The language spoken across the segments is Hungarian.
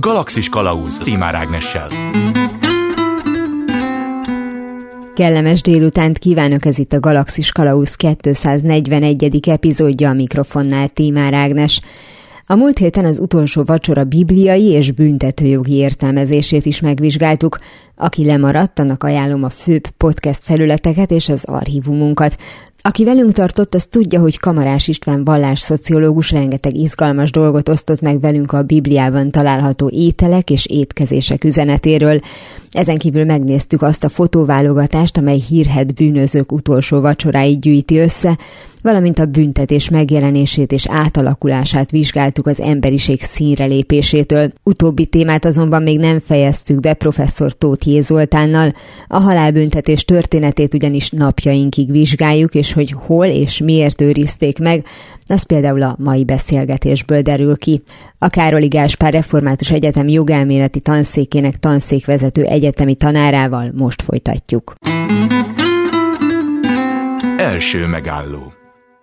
Galaxis Kalauz Timár Ágnessel. Kellemes délutánt kívánok, ez itt a Galaxis Kalauz 241. epizódja a mikrofonnál Tímár Ágnes. A múlt héten az utolsó vacsora bibliai és büntetőjogi értelmezését is megvizsgáltuk. Aki lemaradt, annak ajánlom a főbb podcast felületeket és az archívumunkat. Aki velünk tartott, az tudja, hogy Kamarás István vallásszociológus rengeteg izgalmas dolgot osztott meg velünk a Bibliában található ételek és étkezések üzenetéről. Ezen kívül megnéztük azt a fotóválogatást, amely hírhet bűnözők utolsó vacsoráit gyűjti össze, valamint a büntetés megjelenését és átalakulását vizsgáltuk az emberiség színre lépésétől. Utóbbi témát azonban még nem fejeztük be professzor Tóth Zoltánnal. A halálbüntetés történetét ugyanis napjainkig vizsgáljuk, és hogy hol és miért őrizték meg, az például a mai beszélgetésből derül ki. A Károli Gáspár Református Egyetem jogelméleti tanszékének tanszékvezető egyetemi tanárával most folytatjuk. Első megálló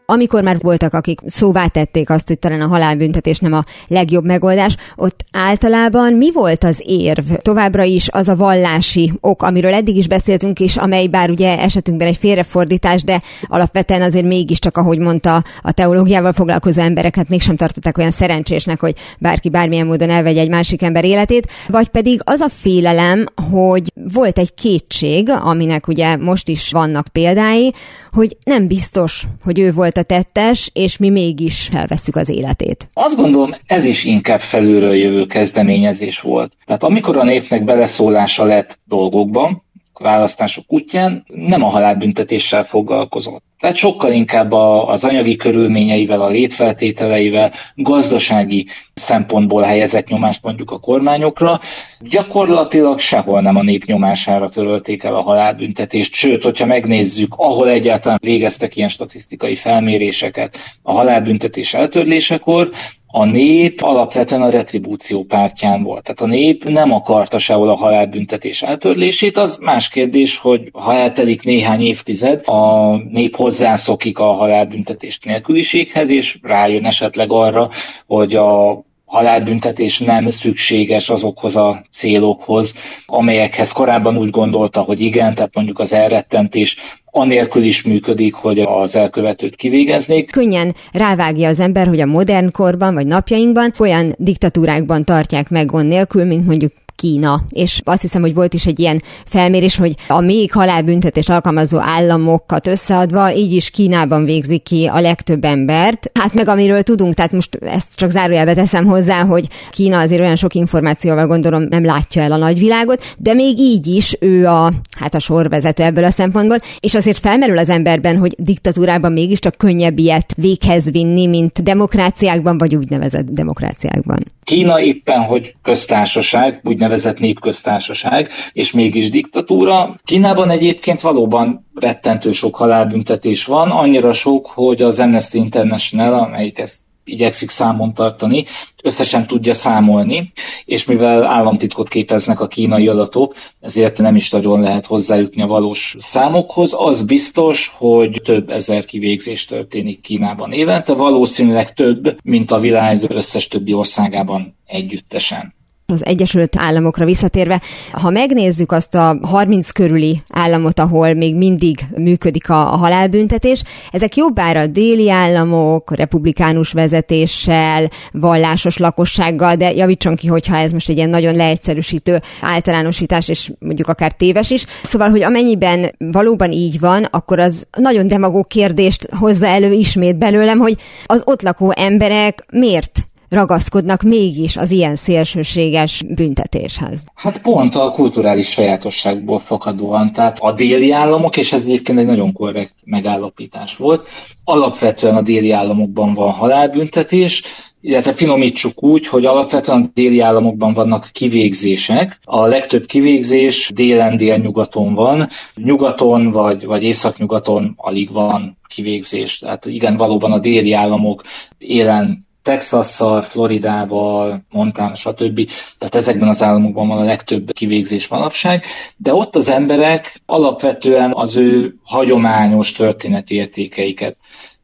amikor már voltak, akik szóvá tették azt, hogy talán a halálbüntetés nem a legjobb megoldás, ott általában mi volt az érv? Továbbra is az a vallási ok, amiről eddig is beszéltünk, és amely bár ugye esetünkben egy félrefordítás, de alapvetően azért mégiscsak, ahogy mondta, a teológiával foglalkozó embereket mégsem tartották olyan szerencsésnek, hogy bárki bármilyen módon elvegye egy másik ember életét, vagy pedig az a félelem, hogy volt egy kétség, aminek ugye most is vannak példái, hogy nem biztos, hogy ő volt a tettes, és mi mégis felveszük az életét. Azt gondolom, ez is inkább felülről jövő kezdeményezés volt. Tehát amikor a népnek beleszólása lett dolgokban, választások útján nem a halálbüntetéssel foglalkozott. Tehát sokkal inkább az anyagi körülményeivel, a létfeltételeivel, gazdasági szempontból helyezett nyomást mondjuk a kormányokra. Gyakorlatilag sehol nem a nép nyomására törölték el a halálbüntetést, sőt, hogyha megnézzük, ahol egyáltalán végeztek ilyen statisztikai felméréseket a halálbüntetés eltörlésekor, a nép alapvetően a retribúció pártján volt. Tehát a nép nem akarta sehol a halálbüntetés eltörlését, az más kérdés, hogy ha eltelik néhány évtized, a nép hozzászokik a halálbüntetés nélküliséghez, és rájön esetleg arra, hogy a halálbüntetés nem szükséges azokhoz a célokhoz, amelyekhez korábban úgy gondolta, hogy igen, tehát mondjuk az elrettentés anélkül is működik, hogy az elkövetőt kivégeznék. Könnyen rávágja az ember, hogy a modern korban vagy napjainkban olyan diktatúrákban tartják meg gond nélkül, mint mondjuk Kína. És azt hiszem, hogy volt is egy ilyen felmérés, hogy a még halálbüntetés alkalmazó államokat összeadva, így is Kínában végzik ki a legtöbb embert. Hát meg amiről tudunk, tehát most ezt csak zárójelbe teszem hozzá, hogy Kína azért olyan sok információval gondolom nem látja el a nagyvilágot, de még így is ő a, hát a sorvezető ebből a szempontból, és azért felmerül az emberben, hogy diktatúrában mégiscsak könnyebb ilyet véghez vinni, mint demokráciákban, vagy úgynevezett demokráciákban. Kína éppen, hogy köztársaság, úgynevezett népköztársaság, és mégis diktatúra. Kínában egyébként valóban rettentő sok halálbüntetés van, annyira sok, hogy az Amnesty International, amelyik ezt igyekszik számon tartani, összesen tudja számolni, és mivel államtitkot képeznek a kínai adatok, ezért nem is nagyon lehet hozzájutni a valós számokhoz. Az biztos, hogy több ezer kivégzés történik Kínában évente, valószínűleg több, mint a világ összes többi országában együttesen az Egyesült Államokra visszatérve, ha megnézzük azt a 30 körüli államot, ahol még mindig működik a, a halálbüntetés, ezek jobbára déli államok, republikánus vezetéssel, vallásos lakossággal, de javítson ki, hogyha ez most egy ilyen nagyon leegyszerűsítő általánosítás, és mondjuk akár téves is. Szóval, hogy amennyiben valóban így van, akkor az nagyon demagóg kérdést hozza elő ismét belőlem, hogy az ott lakó emberek miért ragaszkodnak mégis az ilyen szélsőséges büntetéshez? Hát pont a kulturális sajátosságból fakadóan. Tehát a déli államok, és ez egyébként egy nagyon korrekt megállapítás volt, alapvetően a déli államokban van halálbüntetés, illetve finomítsuk úgy, hogy alapvetően a déli államokban vannak kivégzések. A legtöbb kivégzés délen, délnyugaton van. Nyugaton vagy, vagy északnyugaton alig van kivégzés. Tehát igen, valóban a déli államok élen Texasszal, Floridával, Montana, stb. Tehát ezekben az államokban van a legtöbb kivégzés manapság, de ott az emberek alapvetően az ő hagyományos történeti értékeiket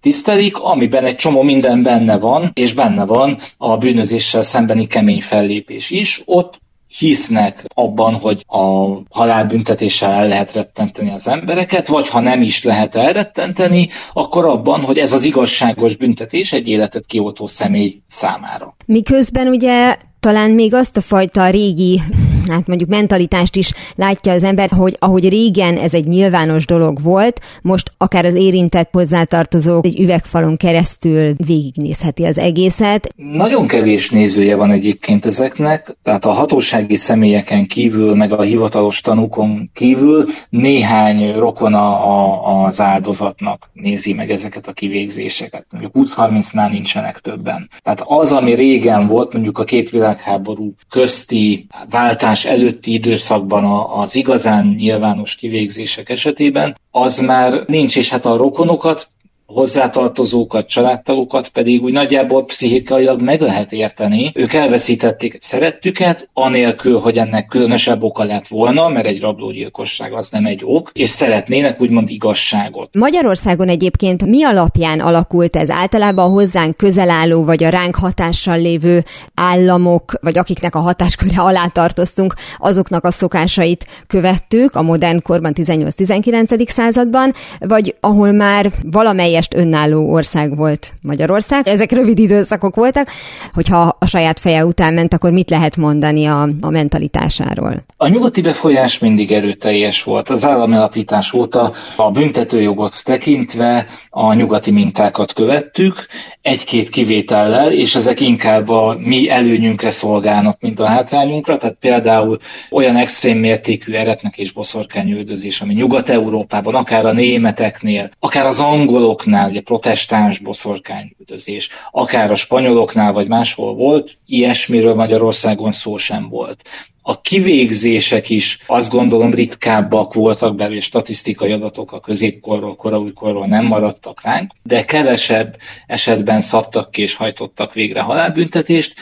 tisztelik, amiben egy csomó minden benne van, és benne van a bűnözéssel szembeni kemény fellépés is. Ott hisznek abban, hogy a halálbüntetéssel el lehet rettenteni az embereket, vagy ha nem is lehet elrettenteni, akkor abban, hogy ez az igazságos büntetés egy életet kioltó személy számára. Miközben ugye talán még azt a fajta régi hát mondjuk mentalitást is látja az ember, hogy ahogy régen ez egy nyilvános dolog volt, most akár az érintett hozzátartozó egy üvegfalon keresztül végignézheti az egészet. Nagyon kevés nézője van egyébként ezeknek, tehát a hatósági személyeken kívül, meg a hivatalos tanúkon kívül néhány rokona a, az áldozatnak nézi meg ezeket a kivégzéseket. Mondjuk 20-30-nál nincsenek többen. Tehát az, ami régen volt, mondjuk a két világháború közti váltás váltás előtti időszakban az igazán nyilvános kivégzések esetében, az már nincs, és hát a rokonokat hozzátartozókat, családtagokat pedig úgy nagyjából pszichikailag meg lehet érteni. Ők elveszítették szerettüket, anélkül, hogy ennek különösebb oka lett volna, mert egy rablógyilkosság az nem egy ok, és szeretnének úgymond igazságot. Magyarországon egyébként mi alapján alakult ez? Általában a hozzánk közel álló, vagy a ránk hatással lévő államok, vagy akiknek a hatásköre alá tartoztunk, azoknak a szokásait követtük a modern korban 18-19. században, vagy ahol már valamely teljest önálló ország volt Magyarország. Ezek rövid időszakok voltak, hogyha a saját feje után ment, akkor mit lehet mondani a, a mentalitásáról? A nyugati befolyás mindig erőteljes volt. Az alapítás óta a büntetőjogot tekintve a nyugati mintákat követtük, egy-két kivétellel, és ezek inkább a mi előnyünkre szolgálnak, mint a hátrányunkra. Tehát például olyan extrém mértékű eretnek és boszorkányüldözés, ami Nyugat-Európában, akár a németeknél, akár az angolok spanyoloknál, ugye protestáns boszorkányüldözés, akár a spanyoloknál vagy máshol volt, ilyesmiről Magyarországon szó sem volt. A kivégzések is azt gondolom ritkábbak voltak belőle, statisztikai adatok a középkorról, koraújkorról nem maradtak ránk, de kevesebb esetben szabtak ki és hajtottak végre halálbüntetést,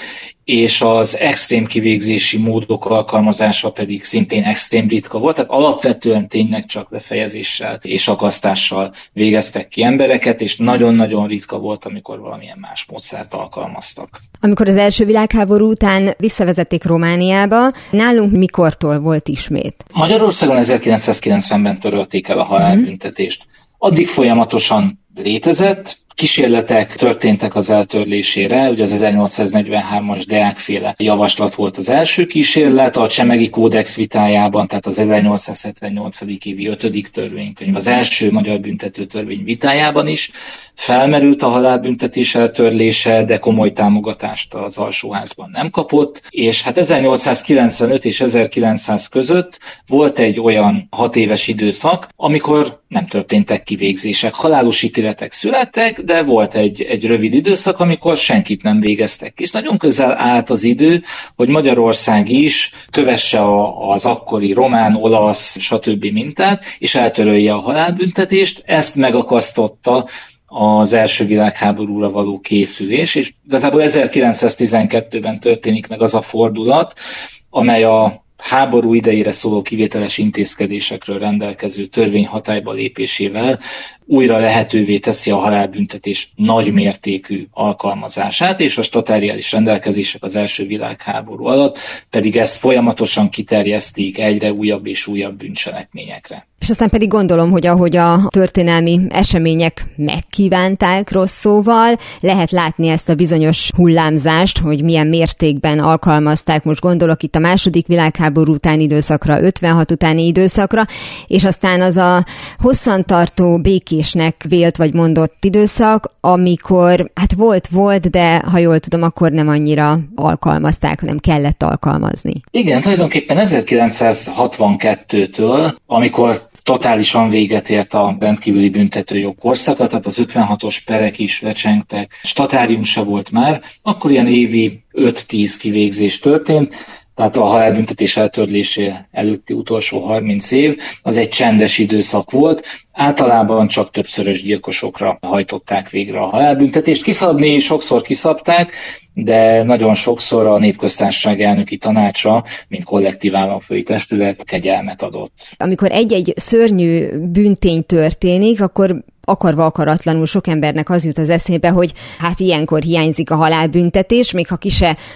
és az extrém kivégzési módok alkalmazása pedig szintén extrém ritka volt, tehát alapvetően tényleg csak lefejezéssel és akasztással végeztek ki embereket, és nagyon-nagyon ritka volt, amikor valamilyen más módszert alkalmaztak. Amikor az első világháború után visszavezették Romániába, nálunk mikortól volt ismét? Magyarországon 1990-ben törölték el a halálbüntetést. Addig folyamatosan létezett, kísérletek történtek az eltörlésére, ugye az 1843-as Deák-féle javaslat volt az első kísérlet, a Csemegi Kódex vitájában, tehát az 1878. évi 5. törvénykönyv, az első magyar büntető törvény vitájában is felmerült a halálbüntetés eltörlése, de komoly támogatást az alsóházban nem kapott, és hát 1895 és 1900 között volt egy olyan hat éves időszak, amikor nem történtek kivégzések, halálos ítéletek születtek, de volt egy, egy rövid időszak, amikor senkit nem végeztek. És nagyon közel állt az idő, hogy Magyarország is kövesse a, az akkori román, olasz, stb. mintát, és eltörölje a halálbüntetést. Ezt megakasztotta az első világháborúra való készülés, és igazából 1912-ben történik meg az a fordulat, amely a háború idejére szóló kivételes intézkedésekről rendelkező törvény hatályba lépésével újra lehetővé teszi a halálbüntetés nagymértékű alkalmazását, és a statáriális rendelkezések az első világháború alatt pedig ezt folyamatosan kiterjesztik egyre újabb és újabb bűncselekményekre. És aztán pedig gondolom, hogy ahogy a történelmi események megkívánták rossz szóval, lehet látni ezt a bizonyos hullámzást, hogy milyen mértékben alkalmazták, most gondolok itt a második világháború utáni időszakra, 56 utáni időszakra, és aztán az a hosszantartó békésnek vélt vagy mondott időszak, amikor hát volt, volt, de ha jól tudom, akkor nem annyira alkalmazták, hanem kellett alkalmazni. Igen, tulajdonképpen 1962-től, amikor totálisan véget ért a rendkívüli büntetőjog korszaka, tehát az 56-os perek is lecsengtek, statárium se volt már, akkor ilyen évi 5-10 kivégzés történt, tehát a halálbüntetés eltörlése előtti utolsó 30 év, az egy csendes időszak volt, általában csak többszörös gyilkosokra hajtották végre a halálbüntetést. Kiszabni sokszor kiszabták, de nagyon sokszor a népköztársaság elnöki tanácsa, mint kollektív államfői testület kegyelmet adott. Amikor egy-egy szörnyű büntény történik, akkor akarva akaratlanul sok embernek az jut az eszébe, hogy hát ilyenkor hiányzik a halálbüntetés, még ha ki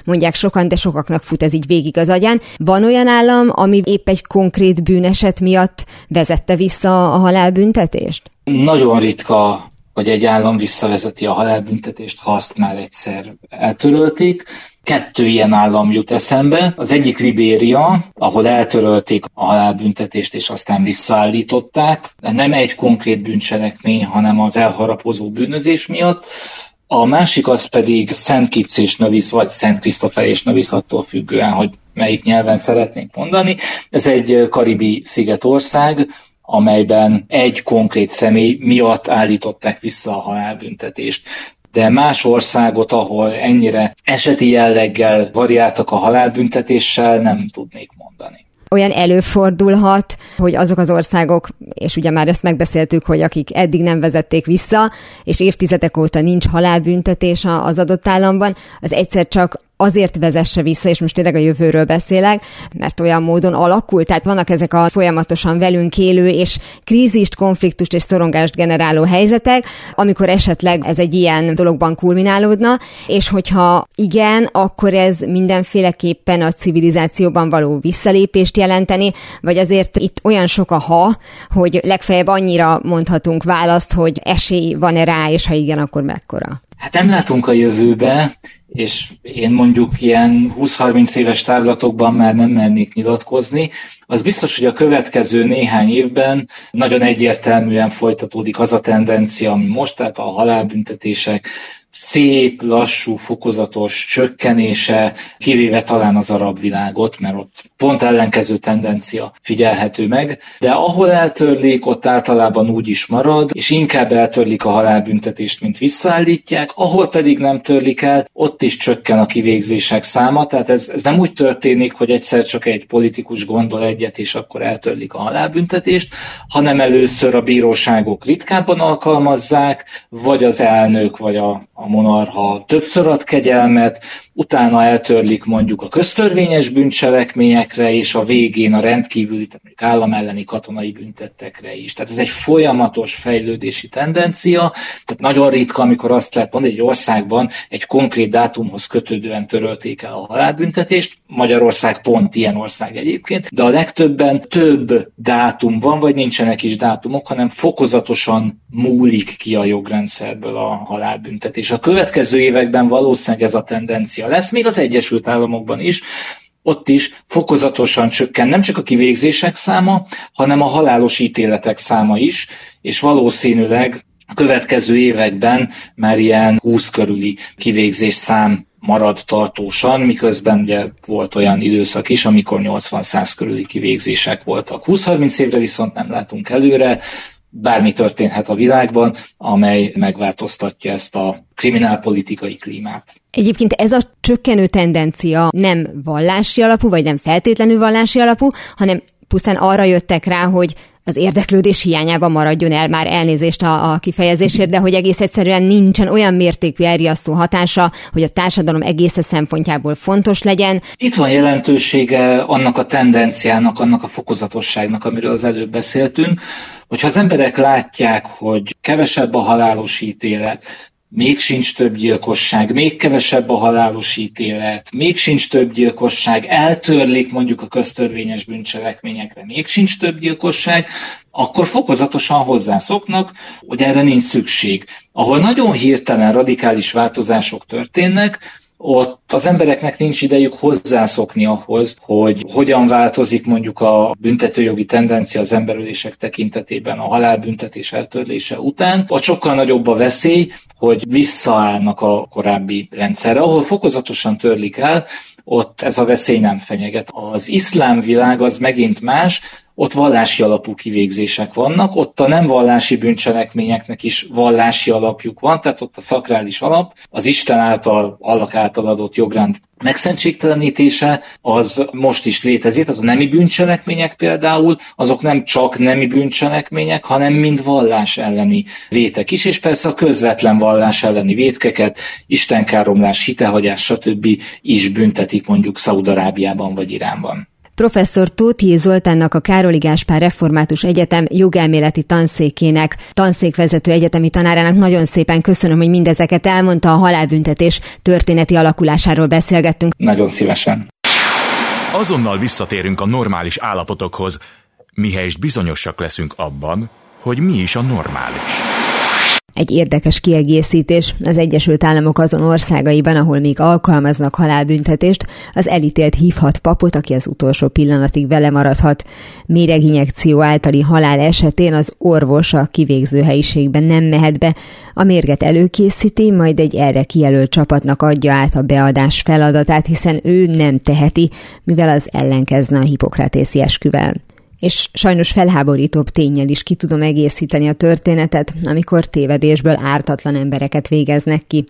mondják sokan, de sokaknak fut ez így végig az agyán. Van olyan állam, ami épp egy konkrét bűneset miatt vezette vissza a halálbüntetést? Nagyon ritka hogy egy állam visszavezeti a halálbüntetést, ha azt már egyszer eltörölték. Kettő ilyen állam jut eszembe. Az egyik Libéria, ahol eltörölték a halálbüntetést, és aztán visszaállították. De nem egy konkrét bűncselekmény, hanem az elharapozó bűnözés miatt. A másik az pedig Szent Kitts és Navis, vagy Szent Krisztofer és Navis, attól függően, hogy melyik nyelven szeretnénk mondani. Ez egy karibi szigetország, amelyben egy konkrét személy miatt állították vissza a halálbüntetést de más országot, ahol ennyire eseti jelleggel variáltak a halálbüntetéssel, nem tudnék mondani. Olyan előfordulhat, hogy azok az országok, és ugye már ezt megbeszéltük, hogy akik eddig nem vezették vissza, és évtizedek óta nincs halálbüntetés az adott államban, az egyszer csak azért vezesse vissza, és most tényleg a jövőről beszélek, mert olyan módon alakul, tehát vannak ezek a folyamatosan velünk élő és krízist, konfliktust és szorongást generáló helyzetek, amikor esetleg ez egy ilyen dologban kulminálódna, és hogyha igen, akkor ez mindenféleképpen a civilizációban való visszalépést jelenteni, vagy azért itt olyan sok a ha, hogy legfeljebb annyira mondhatunk választ, hogy esély van-e rá, és ha igen, akkor mekkora? Hát nem látunk a jövőbe, és én mondjuk ilyen 20-30 éves távlatokban már nem mernék nyilatkozni, az biztos, hogy a következő néhány évben nagyon egyértelműen folytatódik az a tendencia, ami most, tehát a halálbüntetések szép, lassú, fokozatos csökkenése, kivéve talán az arab világot, mert ott pont ellenkező tendencia figyelhető meg, de ahol eltörlik, ott általában úgy is marad, és inkább eltörlik a halálbüntetést, mint visszaállítják, ahol pedig nem törlik el, ott is csökken a kivégzések száma, tehát ez, ez nem úgy történik, hogy egyszer csak egy politikus gondol egyet, és akkor eltörlik a halálbüntetést, hanem először a bíróságok ritkábban alkalmazzák, vagy az elnök, vagy a, a monarha többször ad kegyelmet, utána eltörlik mondjuk a köztörvényes bűncselekményekre, és a végén a rendkívüli, tehát mondjuk állam elleni katonai büntettekre is. Tehát ez egy folyamatos fejlődési tendencia, tehát nagyon ritka, amikor azt lehet mondani, hogy egy országban egy konkrét dátumhoz kötődően törölték el a halálbüntetést, Magyarország pont ilyen ország egyébként, de a legtöbben több dátum van, vagy nincsenek is dátumok, hanem fokozatosan múlik ki a jogrendszerből a halálbüntetés. A következő években valószínűleg ez a tendencia lesz, még az Egyesült Államokban is, ott is fokozatosan csökken nem csak a kivégzések száma, hanem a halálos ítéletek száma is, és valószínűleg a következő években már ilyen 20 körüli kivégzés szám marad tartósan, miközben ugye volt olyan időszak is, amikor 80-100 körüli kivégzések voltak. 20-30 évre viszont nem látunk előre, bármi történhet a világban, amely megváltoztatja ezt a kriminálpolitikai klímát. Egyébként ez a csökkenő tendencia nem vallási alapú, vagy nem feltétlenül vallási alapú, hanem pusztán arra jöttek rá, hogy az érdeklődés hiányában maradjon el már elnézést a, a kifejezésért, de hogy egész egyszerűen nincsen olyan mértékű elriasztó hatása, hogy a társadalom egész szempontjából fontos legyen. Itt van jelentősége annak a tendenciának, annak a fokozatosságnak, amiről az előbb beszéltünk, hogyha az emberek látják, hogy kevesebb a halálos ítélet, még sincs több gyilkosság, még kevesebb a halálos ítélet, még sincs több gyilkosság, eltörlik mondjuk a köztörvényes bűncselekményekre, még sincs több gyilkosság, akkor fokozatosan hozzászoknak, hogy erre nincs szükség. Ahol nagyon hirtelen radikális változások történnek, ott az embereknek nincs idejük hozzászokni ahhoz, hogy hogyan változik mondjuk a büntetőjogi tendencia az emberülések tekintetében a halálbüntetés eltörlése után. A sokkal nagyobb a veszély, hogy visszaállnak a korábbi rendszerre, ahol fokozatosan törlik el, ott ez a veszély nem fenyeget. Az iszlám világ az megint más, ott vallási alapú kivégzések vannak, ott a nem vallási bűncselekményeknek is vallási alapjuk van, tehát ott a szakrális alap, az Isten által, Allah által adott jogrend megszentségtelenítése, az most is létezik, tehát a nemi bűncselekmények például, azok nem csak nemi bűncselekmények, hanem mind vallás elleni vétek is, és persze a közvetlen vallás elleni vétkeket, istenkáromlás, hitehagyás, stb. is büntetik mondjuk Szaudarábiában vagy Iránban. Professzor Tóti Zoltánnak a Károli Gáspár Református Egyetem jogelméleti tanszékének, tanszékvezető egyetemi tanárának nagyon szépen köszönöm, hogy mindezeket elmondta a halálbüntetés történeti alakulásáról beszélgettünk. Nagyon szívesen. Azonnal visszatérünk a normális állapotokhoz, mihelyest bizonyosak leszünk abban, hogy mi is a normális. Egy érdekes kiegészítés. Az Egyesült Államok azon országaiban, ahol még alkalmaznak halálbüntetést, az elítélt hívhat papot, aki az utolsó pillanatig vele maradhat. Méreginjekció általi halál esetén az orvos a kivégző helyiségben nem mehet be, a mérget előkészíti, majd egy erre kijelölt csapatnak adja át a beadás feladatát, hiszen ő nem teheti, mivel az ellenkezne a hipokratészi esküvel és sajnos felháborítóbb tényel is ki tudom egészíteni a történetet, amikor tévedésből ártatlan embereket végeznek ki.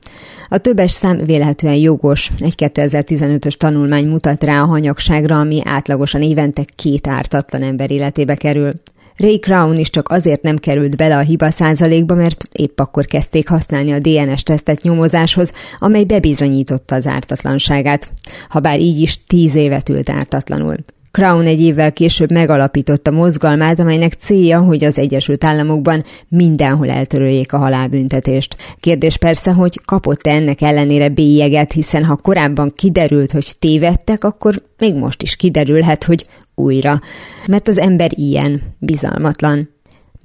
A többes szám vélhetően jogos, egy 2015-ös tanulmány mutat rá a hanyagságra, ami átlagosan évente két ártatlan ember életébe kerül. Ray Crown is csak azért nem került bele a hiba százalékba, mert épp akkor kezdték használni a DNS tesztet nyomozáshoz, amely bebizonyította az ártatlanságát. Habár így is tíz évet ült ártatlanul. Crown egy évvel később megalapította mozgalmát, amelynek célja, hogy az Egyesült Államokban mindenhol eltöröljék a halálbüntetést. Kérdés persze, hogy kapott-e ennek ellenére bélyeget, hiszen ha korábban kiderült, hogy tévedtek, akkor még most is kiderülhet, hogy újra. Mert az ember ilyen, bizalmatlan.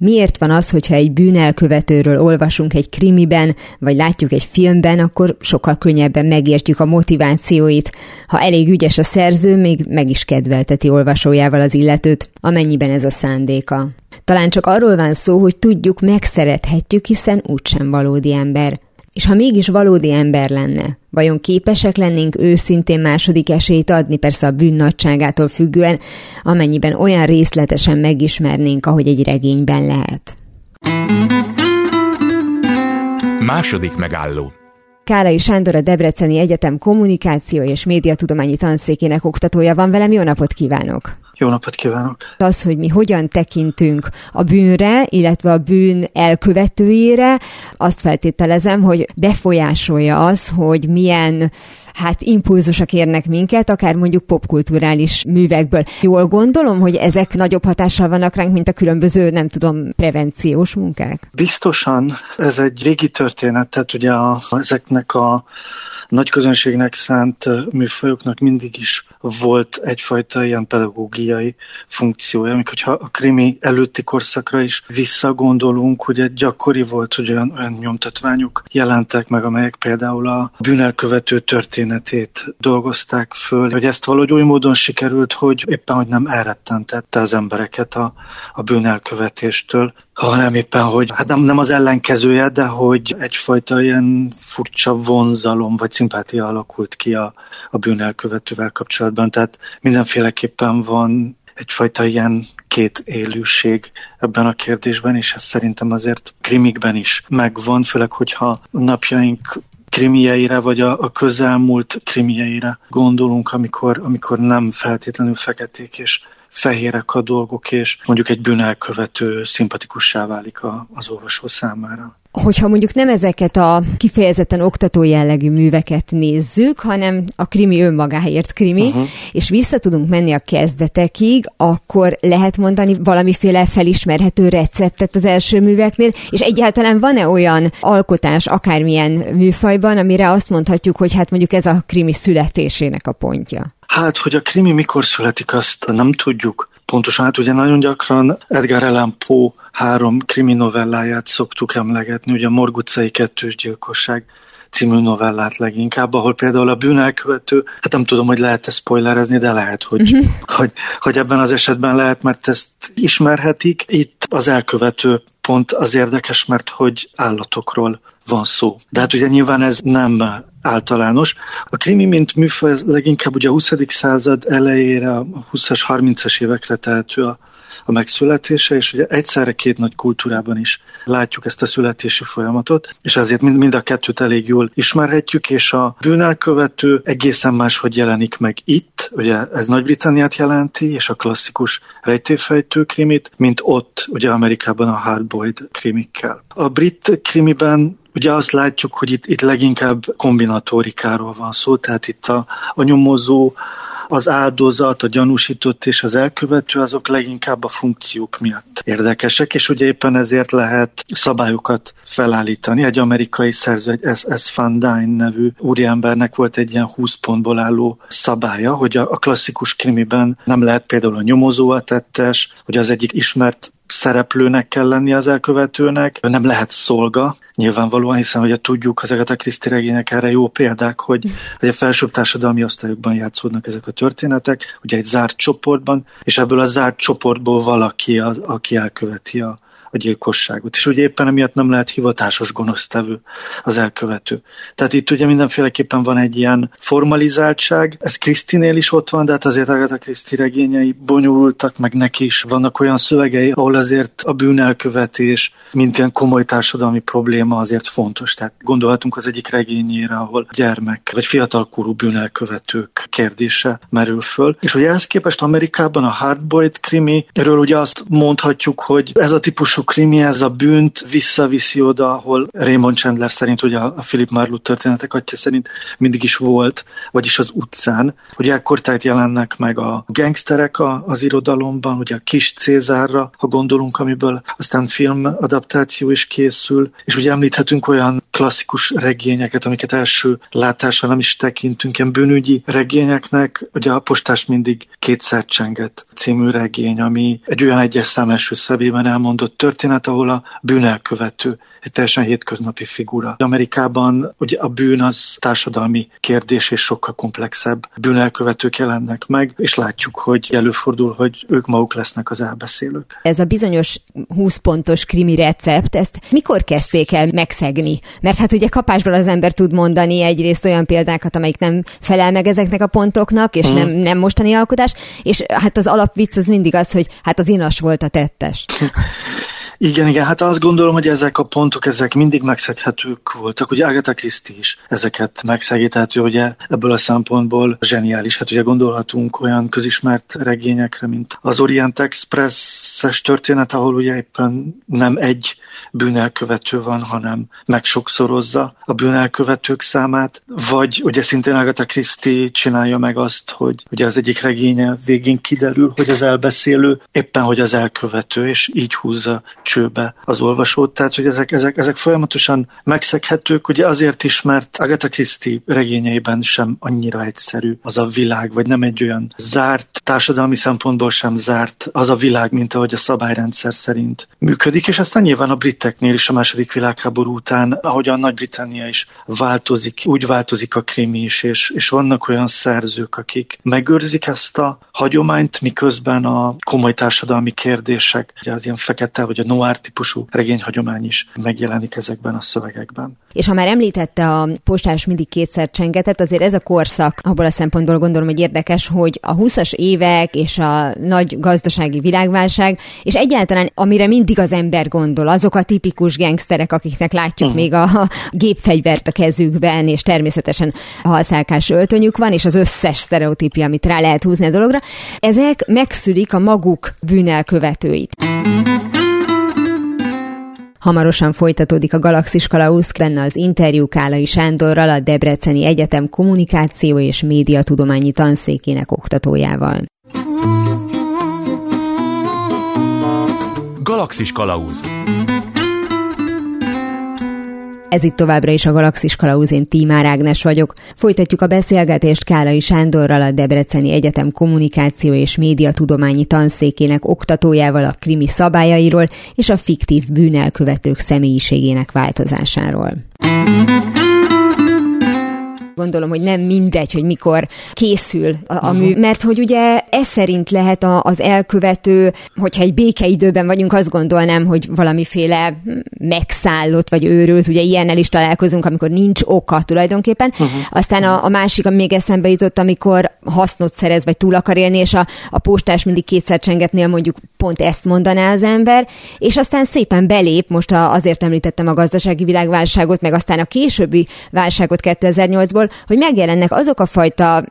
Miért van az, hogyha egy bűnelkövetőről olvasunk egy krimiben, vagy látjuk egy filmben, akkor sokkal könnyebben megértjük a motivációit. Ha elég ügyes a szerző, még meg is kedvelteti olvasójával az illetőt, amennyiben ez a szándéka. Talán csak arról van szó, hogy tudjuk, megszerethetjük, hiszen úgysem valódi ember. És ha mégis valódi ember lenne, vajon képesek lennénk őszintén második esélyt adni, persze a bűn nagyságától függően, amennyiben olyan részletesen megismernénk, ahogy egy regényben lehet? Második megálló Kálai Sándor a Debreceni Egyetem kommunikáció és médiatudományi tanszékének oktatója van velem. Jó napot kívánok! Jó napot kívánok! Az, hogy mi hogyan tekintünk a bűnre, illetve a bűn elkövetőjére, azt feltételezem, hogy befolyásolja az, hogy milyen hát impulzusok érnek minket, akár mondjuk popkulturális művekből. Jól gondolom, hogy ezek nagyobb hatással vannak ránk, mint a különböző, nem tudom, prevenciós munkák? Biztosan, ez egy régi történet, tehát ugye a, ezeknek a nagy közönségnek szánt műfajoknak mindig is volt egyfajta ilyen pedagógiai funkciója, amikor ha a krimi előtti korszakra is visszagondolunk, ugye gyakori volt, hogy olyan, olyan nyomtatványok jelentek meg, amelyek például a bűnelkövető történetét dolgozták föl, hogy ezt valahogy oly módon sikerült, hogy éppen, hogy nem elrettentette az embereket a, a bűnelkövetéstől, hanem éppen, hogy hát nem, nem az ellenkezője, de hogy egyfajta ilyen furcsa vonzalom vagy szimpátia alakult ki a, a bűnelkövetővel kapcsolatban. Tehát mindenféleképpen van egyfajta ilyen két élőség ebben a kérdésben, és ez szerintem azért krimikben is megvan, főleg, hogyha napjaink krimieire, vagy a, a közelmúlt krimieire gondolunk, amikor, amikor nem feltétlenül feketék és fehérek a dolgok, és mondjuk egy bűnelkövető szimpatikussá válik a, az olvasó számára. Hogyha mondjuk nem ezeket a kifejezetten oktató jellegű műveket nézzük, hanem a krimi önmagáért krimi, uh-huh. és vissza tudunk menni a kezdetekig, akkor lehet mondani valamiféle felismerhető receptet az első műveknél, és egyáltalán van-e olyan alkotás akármilyen műfajban, amire azt mondhatjuk, hogy hát mondjuk ez a krimi születésének a pontja? Hát, hogy a krimi mikor születik, azt nem tudjuk. Pontosan, hát ugye nagyon gyakran Edgar Allan Poe három krimi novelláját szoktuk emlegetni, ugye a Morgucai kettős gyilkosság című novellát leginkább, ahol például a bűnelkövető, hát nem tudom, hogy lehet-e spoilerezni, de lehet, hogy, uh-huh. hogy, hogy ebben az esetben lehet, mert ezt ismerhetik. Itt az elkövető pont az érdekes, mert hogy állatokról van szó. De hát ugye nyilván ez nem általános. A krimi, mint műfaj, leginkább ugye a 20. század elejére, a 20-as, 30-as évekre tehető a, a megszületése, és ugye egyszerre két nagy kultúrában is látjuk ezt a születési folyamatot, és mind, mind a kettőt elég jól ismerhetjük, és a bűnelkövető egészen máshogy jelenik meg itt, ugye ez Nagy-Britanniát jelenti, és a klasszikus rejtéfejtő krimit, mint ott, ugye Amerikában a hardboiled krimikkel. A brit krimiben Ugye azt látjuk, hogy itt, itt leginkább kombinatórikáról van szó, tehát itt a, a nyomozó az áldozat, a gyanúsított és az elkövető azok leginkább a funkciók miatt érdekesek, és ugye éppen ezért lehet szabályokat felállítani. Egy amerikai szerző, egy S.S. Van Dyne nevű úriembernek volt egy ilyen 20 pontból álló szabálya, hogy a, klasszikus krimiben nem lehet például a nyomozó a tettes, hogy az egyik ismert szereplőnek kell lenni az elkövetőnek, nem lehet szolga, nyilvánvalóan, hiszen hogy tudjuk, ezeket a Kriszti regények erre jó példák, hogy, hogy a felsőbb társadalmi osztályokban játszódnak ezek a történetek, ugye egy zárt csoportban, és ebből a zárt csoportból valaki, az, aki elköveti a, a gyilkosságot. És ugye éppen emiatt nem lehet hivatásos gonosztevő az elkövető. Tehát itt ugye mindenféleképpen van egy ilyen formalizáltság, ez Krisztinél is ott van, de hát azért Agatha Kriszti regényei bonyolultak, meg neki is vannak olyan szövegei, ahol azért a bűnelkövetés, mint ilyen komoly társadalmi probléma azért fontos. Tehát gondolhatunk az egyik regényére, ahol gyermek vagy fiatalkorú bűnelkövetők kérdése merül föl. És hogy ehhez képest Amerikában a hardboiled krimi, erről ugye azt mondhatjuk, hogy ez a típusú krimi ez a bűnt visszaviszi oda, ahol Raymond Chandler szerint, hogy a, Philip Marlowe történetek atya szerint mindig is volt, vagyis az utcán, hogy ekkor tehát jelennek meg a gangsterek a, az irodalomban, ugye a kis Cézárra, ha gondolunk, amiből aztán film adaptáció is készül, és ugye említhetünk olyan klasszikus regényeket, amiket első látásra nem is tekintünk, ilyen bűnügyi regényeknek, ugye a postás mindig kétszer csenget című regény, ami egy olyan egyes szám első szavében elmondott történet, ahol a bűnelkövető egy teljesen hétköznapi figura. Amerikában ugye a bűn az társadalmi kérdés, és sokkal komplexebb bűnelkövetők jelennek meg, és látjuk, hogy előfordul, hogy ők maguk lesznek az elbeszélők. Ez a bizonyos 20 pontos krimi recept, ezt mikor kezdték el megszegni? Mert hát ugye kapásból az ember tud mondani egyrészt olyan példákat, amelyik nem felel meg ezeknek a pontoknak, és mm. nem, nem mostani alkotás, és hát az alapvicc az mindig az, hogy hát az inas volt a tettes. Igen, igen, hát azt gondolom, hogy ezek a pontok, ezek mindig megszeghetők voltak. Ugye Agatha Christie is ezeket megszegíthető, ugye ebből a szempontból zseniális. Hát ugye gondolhatunk olyan közismert regényekre, mint az Orient Express-es történet, ahol ugye éppen nem egy bűnelkövető van, hanem megsokszorozza a bűnelkövetők számát, vagy ugye szintén Agatha Christie csinálja meg azt, hogy ugye az egyik regénye végén kiderül, hogy az elbeszélő éppen, hogy az elkövető, és így húzza csőbe az olvasót, tehát hogy ezek, ezek, ezek folyamatosan megszeghetők, ugye azért is, mert Agatha Christie regényeiben sem annyira egyszerű az a világ, vagy nem egy olyan zárt, társadalmi szempontból sem zárt az a világ, mint ahogy a szabályrendszer szerint működik, és aztán nyilván a briteknél is a második világháború után, ahogy a Nagy-Britannia is változik, úgy változik a krimi is, és, és vannak olyan szerzők, akik megőrzik ezt a hagyományt, miközben a komoly társadalmi kérdések, ugye az ilyen fekete vagy a noir típusú regényhagyomány is megjelenik ezekben a szövegekben. És ha már említette a postás mindig kétszer csengetett, azért ez a korszak abból a szempontból gondolom, hogy érdekes, hogy a 20-as évek és a nagy gazdasági világválság, és egyáltalán amire mindig az ember gondol, azok a tipikus gangsterek, akiknek látjuk uh-huh. még a gépfegyvert a kezükben, és természetesen halszálkás öltönyük van, és az összes sztereotípia, amit rá lehet húzni a dologra, ezek megszülik a maguk bűnelkövetőit. Hamarosan folytatódik a Galaxis Kalausz, benne az interjú Kálai Sándorral, a Debreceni Egyetem kommunikáció és médiatudományi tanszékének oktatójával. Galaxis Kalauz ez itt továbbra is a Galaxis Kalauz, Tímár Ágnes vagyok. Folytatjuk a beszélgetést Kálai Sándorral, a Debreceni Egyetem kommunikáció és médiatudományi tanszékének oktatójával a krimi szabályairól és a fiktív bűnelkövetők személyiségének változásáról. Gondolom, hogy nem mindegy, hogy mikor készül a, a mű, mert hogy ugye ez szerint lehet a, az elkövető, hogyha egy békeidőben vagyunk, azt gondolnám, hogy valamiféle megszállott vagy őrült, ugye ilyennel is találkozunk, amikor nincs oka tulajdonképpen. Uh-huh. Aztán a, a másik, ami még eszembe jutott, amikor hasznot szerez, vagy túl akar élni, és a, a postás mindig kétszer csengetnél mondjuk pont ezt mondaná az ember, és aztán szépen belép, most a, azért említettem a gazdasági világválságot, meg aztán a későbbi válságot 2008-ból, hogy megjelennek azok a fajta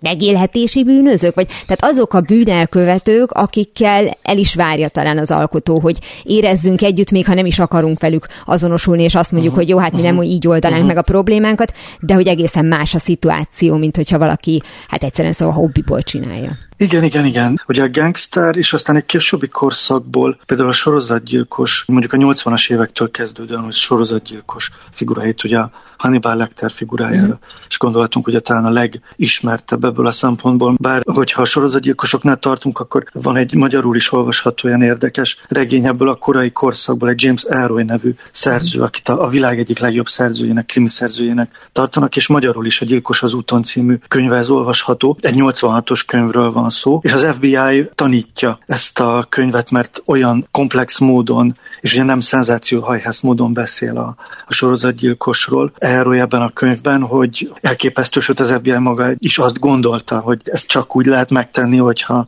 megélhetési bűnözők, vagy tehát azok a bűnelkövetők, akikkel el is várja talán az alkotó, hogy érezzünk együtt, még ha nem is akarunk velük azonosulni, és azt mondjuk, hogy jó, hát mi nem uh-huh. így oldanánk uh-huh. meg a problémánkat, de hogy egészen más a szituáció, mint hogyha valaki hát egyszerűen szóval hobbiból csinálja. Igen, igen, igen. Ugye a gangster, és aztán egy későbbi korszakból, például a sorozatgyilkos, mondjuk a 80-as évektől kezdődően, hogy sorozatgyilkos figuráit, ugye a Hannibal Lecter figurájára, mm. és gondolhatunk ugye talán a legismertebb ebből a szempontból, bár hogyha a sorozatgyilkosoknál tartunk, akkor van egy magyarul is olvasható olyan érdekes regény ebből a korai korszakból, egy James Elroy nevű szerző, akit a, a világ egyik legjobb szerzőjének, krimi szerzőjének tartanak, és magyarul is a Gyilkos az úton című könyve ez olvasható. Egy 86-os könyvről van szó, és az FBI tanítja ezt a könyvet, mert olyan komplex módon, és ugye nem szenzációhajhász módon beszél a, a sorozatgyilkosról, erről ebben a könyvben, hogy elképesztő, sőt az FBI maga is azt gondolta, hogy ezt csak úgy lehet megtenni, hogyha,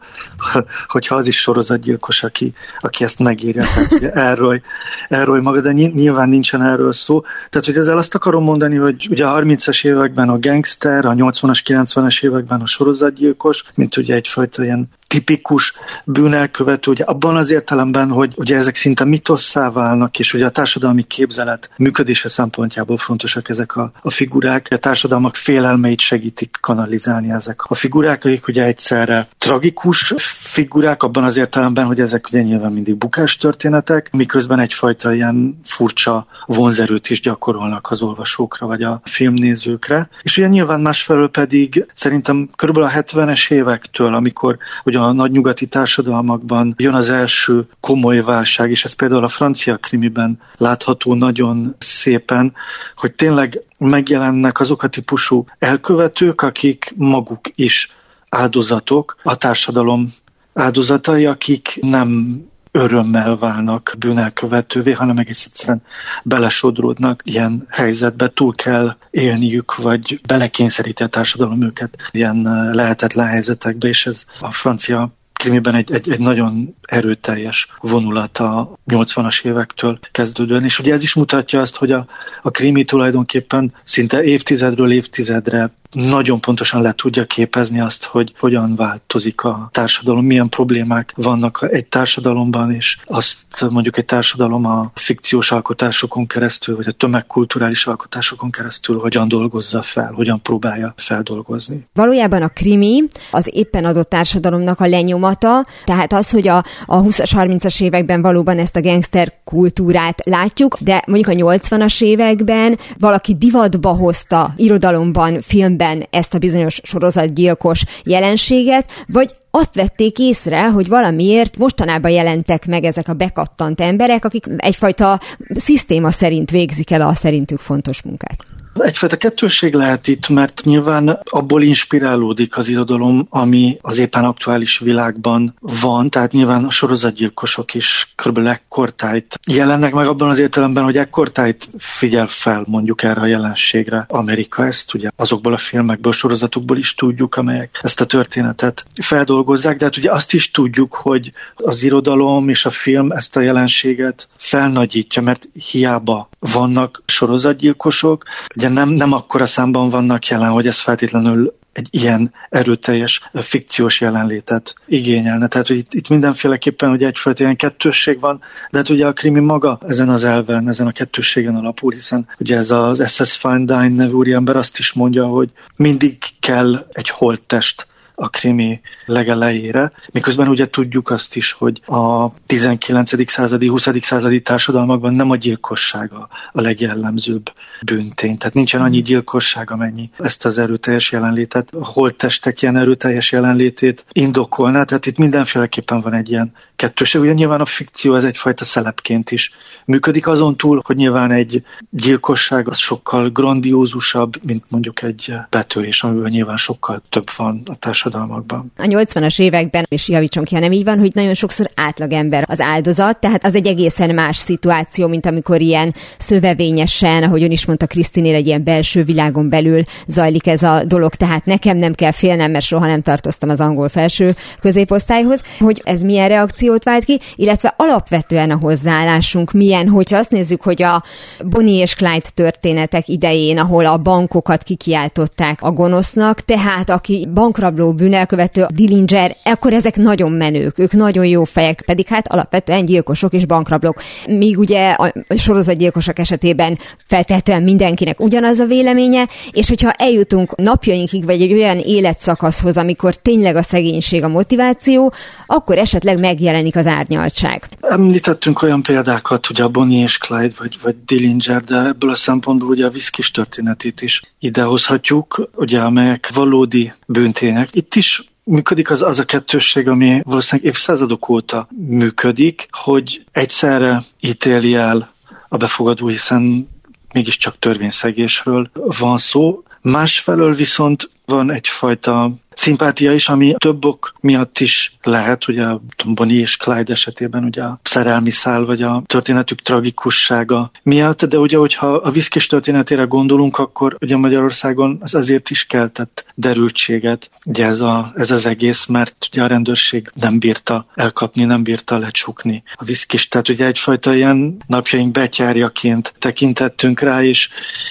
hogyha az is sorozatgyilkos, aki, aki ezt megírja. Tehát ugye erről, erről maga, de nyilván nincsen erről szó. Tehát, hogy ezzel azt akarom mondani, hogy ugye a 30-as években a gangster, a 80-as, 90-es években a sorozatgyilkos, mint ugye egyfajta ilyen tipikus bűnelkövető, ugye abban az értelemben, hogy ugye ezek szinte mitosszá válnak, és ugye a társadalmi képzelet működése szempontjából fontosak ezek a, a figurák. A társadalmak félelmeit segítik kanalizálni ezek a figurák, akik ugye egyszerre tragikus figurák, abban az értelemben, hogy ezek ugye nyilván mindig bukás történetek, miközben egyfajta ilyen furcsa vonzerőt is gyakorolnak az olvasókra, vagy a filmnézőkre. És ugye nyilván másfelől pedig szerintem körülbelül a 70-es évektől, amikor ugye a nagy nyugati társadalmakban jön az első komoly válság, és ez például a francia krimiben látható nagyon szépen, hogy tényleg megjelennek azok a típusú elkövetők, akik maguk is áldozatok, a társadalom áldozatai, akik nem örömmel válnak bűnelkövetővé, hanem egész egyszerűen belesodródnak ilyen helyzetbe, túl kell élniük, vagy belekényszeríti a társadalom őket ilyen lehetetlen helyzetekbe, és ez a francia krimiben egy, egy, egy nagyon erőteljes vonulat a 80-as évektől kezdődően, és ugye ez is mutatja azt, hogy a, a krimi tulajdonképpen szinte évtizedről évtizedre nagyon pontosan le tudja képezni azt, hogy hogyan változik a társadalom, milyen problémák vannak egy társadalomban, és azt mondjuk egy társadalom a fikciós alkotásokon keresztül, vagy a tömegkulturális alkotásokon keresztül hogyan dolgozza fel, hogyan próbálja feldolgozni. Valójában a krimi az éppen adott társadalomnak a lenyomata, tehát az, hogy a, a 20-as, 30-as években valóban ezt a gangster kultúrát látjuk, de mondjuk a 80-as években valaki divatba hozta irodalomban, film filmben ezt a bizonyos sorozatgyilkos jelenséget, vagy azt vették észre, hogy valamiért mostanában jelentek meg ezek a bekattant emberek, akik egyfajta szisztéma szerint végzik el a szerintük fontos munkát. Egyfajta kettősség lehet itt, mert nyilván abból inspirálódik az irodalom, ami az éppen aktuális világban van, tehát nyilván a sorozatgyilkosok is körülbelül ekkortájt jelennek meg abban az értelemben, hogy ekkortájt figyel fel mondjuk erre a jelenségre. Amerika ezt ugye azokból a filmekből, sorozatokból is tudjuk, amelyek ezt a történetet feldolgozzák, de hát ugye azt is tudjuk, hogy az irodalom és a film ezt a jelenséget felnagyítja, mert hiába vannak sorozatgyilkosok, ugye ugye nem, nem akkora számban vannak jelen, hogy ez feltétlenül egy ilyen erőteljes fikciós jelenlétet igényelne. Tehát, hogy itt, itt mindenféleképpen ugye egyfajta ilyen kettősség van, de hát ugye a krimi maga ezen az elven, ezen a kettősségen alapul, hiszen ugye ez az SS Fine Dine nevű úriember azt is mondja, hogy mindig kell egy holttest a krimi legelejére, miközben ugye tudjuk azt is, hogy a 19. századi, 20. századi társadalmakban nem a gyilkossága a legjellemzőbb bűntény. Tehát nincsen annyi gyilkosság, amennyi ezt az erőteljes jelenlétet, a holttestek ilyen erőteljes jelenlétét indokolná. Tehát itt mindenféleképpen van egy ilyen kettőség. Ugye nyilván a fikció ez egyfajta szelepként is működik azon túl, hogy nyilván egy gyilkosság az sokkal grandiózusabb, mint mondjuk egy betörés, amiből nyilván sokkal több van a társadalom társadalmakban. A 80-as években, és javítson ki, ha nem így van, hogy nagyon sokszor átlagember az áldozat, tehát az egy egészen más szituáció, mint amikor ilyen szövevényesen, ahogy ön is mondta Krisztinél, egy ilyen belső világon belül zajlik ez a dolog, tehát nekem nem kell félnem, mert soha nem tartoztam az angol felső középosztályhoz, hogy ez milyen reakciót vált ki, illetve alapvetően a hozzáállásunk milyen, hogyha azt nézzük, hogy a Bonnie és Clyde történetek idején, ahol a bankokat kikiáltották a gonosznak, tehát aki bankrabló bűnelkövető, Dillinger, akkor ezek nagyon menők, ők nagyon jó fejek, pedig hát alapvetően gyilkosok és bankrablók. Míg ugye a sorozatgyilkosok esetében feltétlenül mindenkinek ugyanaz a véleménye, és hogyha eljutunk napjainkig, vagy egy olyan életszakaszhoz, amikor tényleg a szegénység a motiváció, akkor esetleg megjelenik az árnyaltság. Említettünk olyan példákat, ugye a Bonnie és Clyde, vagy, vagy Dillinger, de ebből a szempontból ugye a viszkis történetét is idehozhatjuk, ugye amelyek valódi bűntények. Itt is működik az, az a kettősség, ami valószínűleg évszázadok óta működik, hogy egyszerre ítéli el a befogadó, hiszen mégiscsak törvényszegésről van szó. Másfelől viszont van egyfajta szimpátia is, ami több ok miatt is lehet, ugye Bonnie és Clyde esetében ugye a szerelmi szál, vagy a történetük tragikussága miatt, de ugye, hogyha a viszkis történetére gondolunk, akkor ugye Magyarországon az azért is keltett derültséget, ugye ez, a, ez az egész, mert ugye a rendőrség nem bírta elkapni, nem bírta lecsukni a viszkis, tehát ugye egyfajta ilyen napjaink betyárjaként tekintettünk rá, és,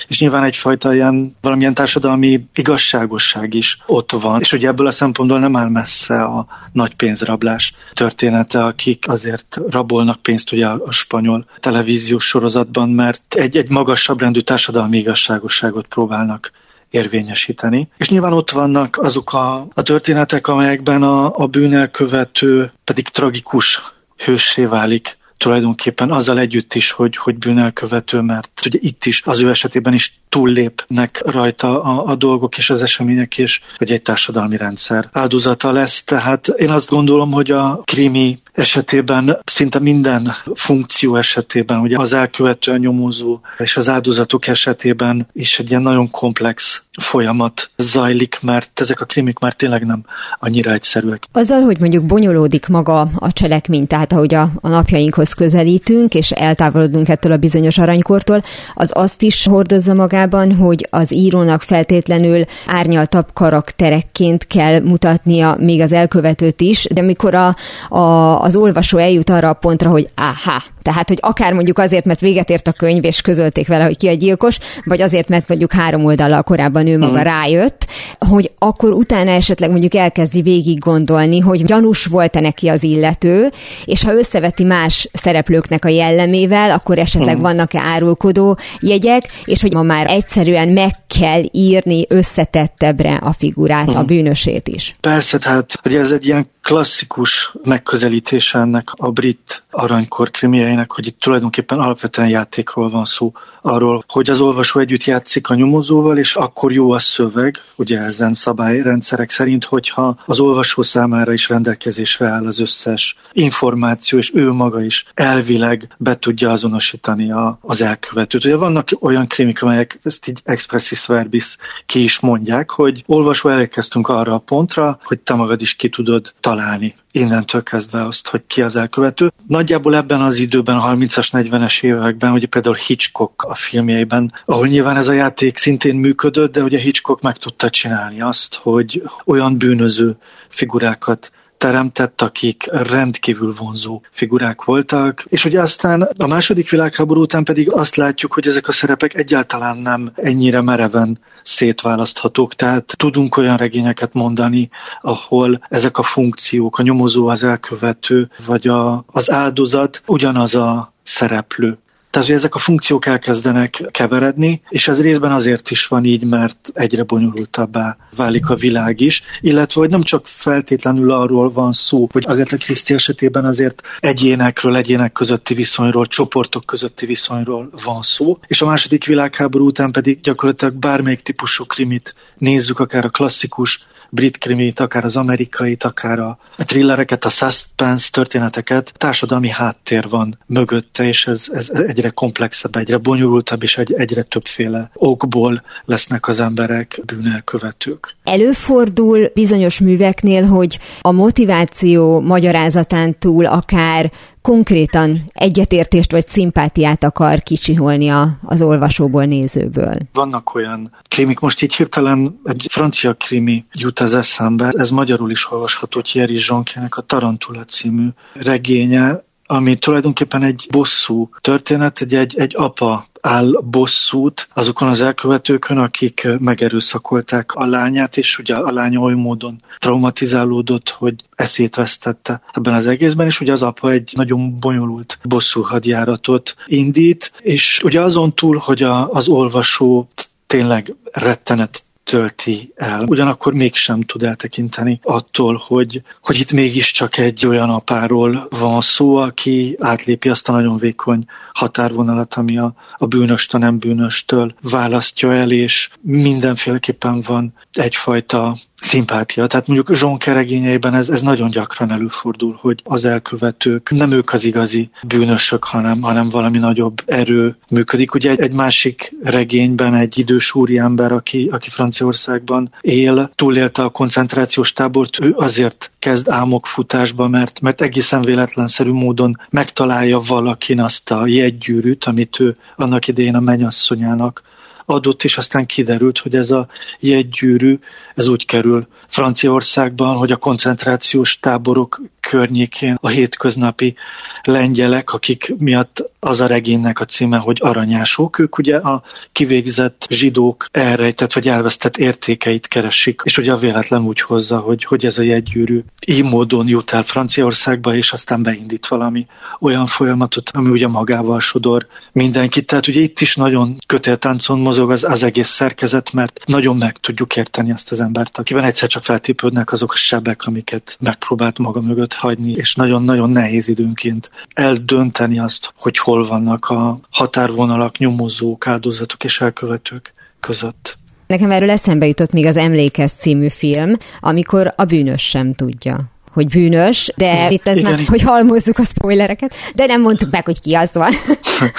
és nyilván egyfajta ilyen valamilyen társadalmi igazságosság is ott van, és ugye ebből a szempontból nem áll messze a nagy pénzrablás története, akik azért rabolnak pénzt ugye a, spanyol televíziós sorozatban, mert egy, egy magasabb rendű társadalmi igazságosságot próbálnak érvényesíteni. És nyilván ott vannak azok a, a történetek, amelyekben a, a bűnelkövető pedig tragikus hősé válik tulajdonképpen azzal együtt is, hogy, hogy bűnelkövető, mert ugye itt is az ő esetében is túllépnek rajta a, a dolgok és az események, és hogy egy társadalmi rendszer áldozata lesz. Tehát én azt gondolom, hogy a krimi esetében szinte minden funkció esetében, ugye az elkövető, a nyomozó és az áldozatok esetében is egy ilyen nagyon komplex folyamat zajlik, mert ezek a krimik már tényleg nem annyira egyszerűek. Azzal, hogy mondjuk bonyolódik maga a cselekmény, tehát ahogy a, a napjainkhoz közelítünk, és eltávolodunk ettől a bizonyos aranykortól, az azt is hordozza magában, hogy az írónak feltétlenül árnyaltabb karakterekként kell mutatnia még az elkövetőt is, de amikor a, a, az olvasó eljut arra a pontra, hogy áhá, tehát, hogy akár mondjuk azért, mert véget ért a könyv, és közölték vele, hogy ki a gyilkos, vagy azért, mert mondjuk három oldallal korábban ő maga mm. rájött, hogy akkor utána esetleg mondjuk elkezdi végig gondolni, hogy gyanús volt-e neki az illető, és ha összeveti más szereplőknek a jellemével, akkor esetleg mm. vannak-e árulkodó jegyek, és hogy ma már egyszerűen meg kell írni összetettebbre a figurát, mm. a bűnösét is. Persze, tehát hogy ez egy ilyen klasszikus megközelítése ennek a brit aranykor krimieinek, hogy itt tulajdonképpen alapvetően játékról van szó, arról, hogy az olvasó együtt játszik a nyomozóval, és akkor jó a szöveg, ugye ezen szabályrendszerek szerint, hogyha az olvasó számára is rendelkezésre áll az összes információ, és ő maga is elvileg be tudja azonosítani a, az elkövetőt. Ugye vannak olyan krimik, amelyek ezt így expressis verbis ki is mondják, hogy olvasó elérkeztünk arra a pontra, hogy te magad is ki tudod találni innentől kezdve azt, hogy ki az elkövető. Nagyjából ebben az időben, 30-as, 40-es években, ugye például Hitchcock a filmjeiben, ahol nyilván ez a játék szintén működött, de ugye Hitchcock meg tudta csinálni azt, hogy olyan bűnöző figurákat teremtett, akik rendkívül vonzó figurák voltak, és ugye aztán a második világháború után pedig azt látjuk, hogy ezek a szerepek egyáltalán nem ennyire mereven szétválaszthatók, tehát tudunk olyan regényeket mondani, ahol ezek a funkciók, a nyomozó, az elkövető, vagy a, az áldozat ugyanaz a szereplő. Tehát, hogy ezek a funkciók elkezdenek keveredni, és ez részben azért is van így, mert egyre bonyolultabbá válik a világ is, illetve hogy nem csak feltétlenül arról van szó, hogy Agatha Christie esetében azért egyénekről, egyének közötti viszonyról, csoportok közötti viszonyról van szó, és a második világháború után pedig gyakorlatilag bármelyik típusú krimit nézzük, akár a klasszikus brit krimit, akár az amerikait, akár a thrillereket, a suspense történeteket, társadalmi háttér van mögötte, és ez, ez egyre komplexebb, egyre bonyolultabb, és egy, egyre többféle okból lesznek az emberek bűnelkövetők. Előfordul bizonyos műveknél, hogy a motiváció magyarázatán túl akár konkrétan egyetértést vagy szimpátiát akar kicsiholni a, az olvasóból, nézőből. Vannak olyan krimik, most így hirtelen egy francia krimi jut az eszembe, ez magyarul is olvasható Thierry Jonkének a Tarantula című regénye, ami tulajdonképpen egy bosszú történet, egy, egy, egy apa áll bosszút azokon az elkövetőkön, akik megerőszakolták a lányát, és ugye a lánya oly módon traumatizálódott, hogy eszét vesztette ebben az egészben, és ugye az apa egy nagyon bonyolult bosszú hadjáratot indít, és ugye azon túl, hogy a, az olvasó tényleg rettenet tölti el. Ugyanakkor mégsem tud eltekinteni attól, hogy, hogy itt mégiscsak egy olyan apáról van szó, aki átlépi azt a nagyon vékony határvonalat, ami a, a bűnöst a nem bűnöstől választja el, és mindenféleképpen van egyfajta szimpátia. Tehát mondjuk Zsón keregényeiben ez, ez nagyon gyakran előfordul, hogy az elkövetők nem ők az igazi bűnösök, hanem, hanem valami nagyobb erő működik. Ugye egy, egy másik regényben egy idős úriember, aki, aki Franciaországban él, túlélte a koncentrációs tábort, ő azért kezd álmokfutásba, mert, mert egészen véletlenszerű módon megtalálja valakin azt a jegygyűrűt, amit ő annak idején a mennyasszonyának adott, és aztán kiderült, hogy ez a jegygyűrű, ez úgy kerül Franciaországban, hogy a koncentrációs táborok környékén a hétköznapi lengyelek, akik miatt az a regénynek a címe, hogy aranyások, ők ugye a kivégzett zsidók elrejtett vagy elvesztett értékeit keresik, és ugye a véletlen úgy hozza, hogy, hogy ez a jegygyűrű így módon jut el Franciaországba, és aztán beindít valami olyan folyamatot, ami ugye magával sodor mindenkit. Tehát ugye itt is nagyon kötéltáncon mozog az, az egész szerkezet, mert nagyon meg tudjuk érteni azt az embert, akiben egyszer csak feltépődnek azok a sebek, amiket megpróbált maga mögött hagyni, és nagyon-nagyon nehéz időnként eldönteni azt, hogy hol vannak a határvonalak, nyomozók, áldozatok és elkövetők között. Nekem erről eszembe jutott még az Emlékez című film, amikor a bűnös sem tudja, hogy bűnös, de itt ez már, hogy halmozzuk a spoilereket, de nem mondtuk meg, hogy ki az van.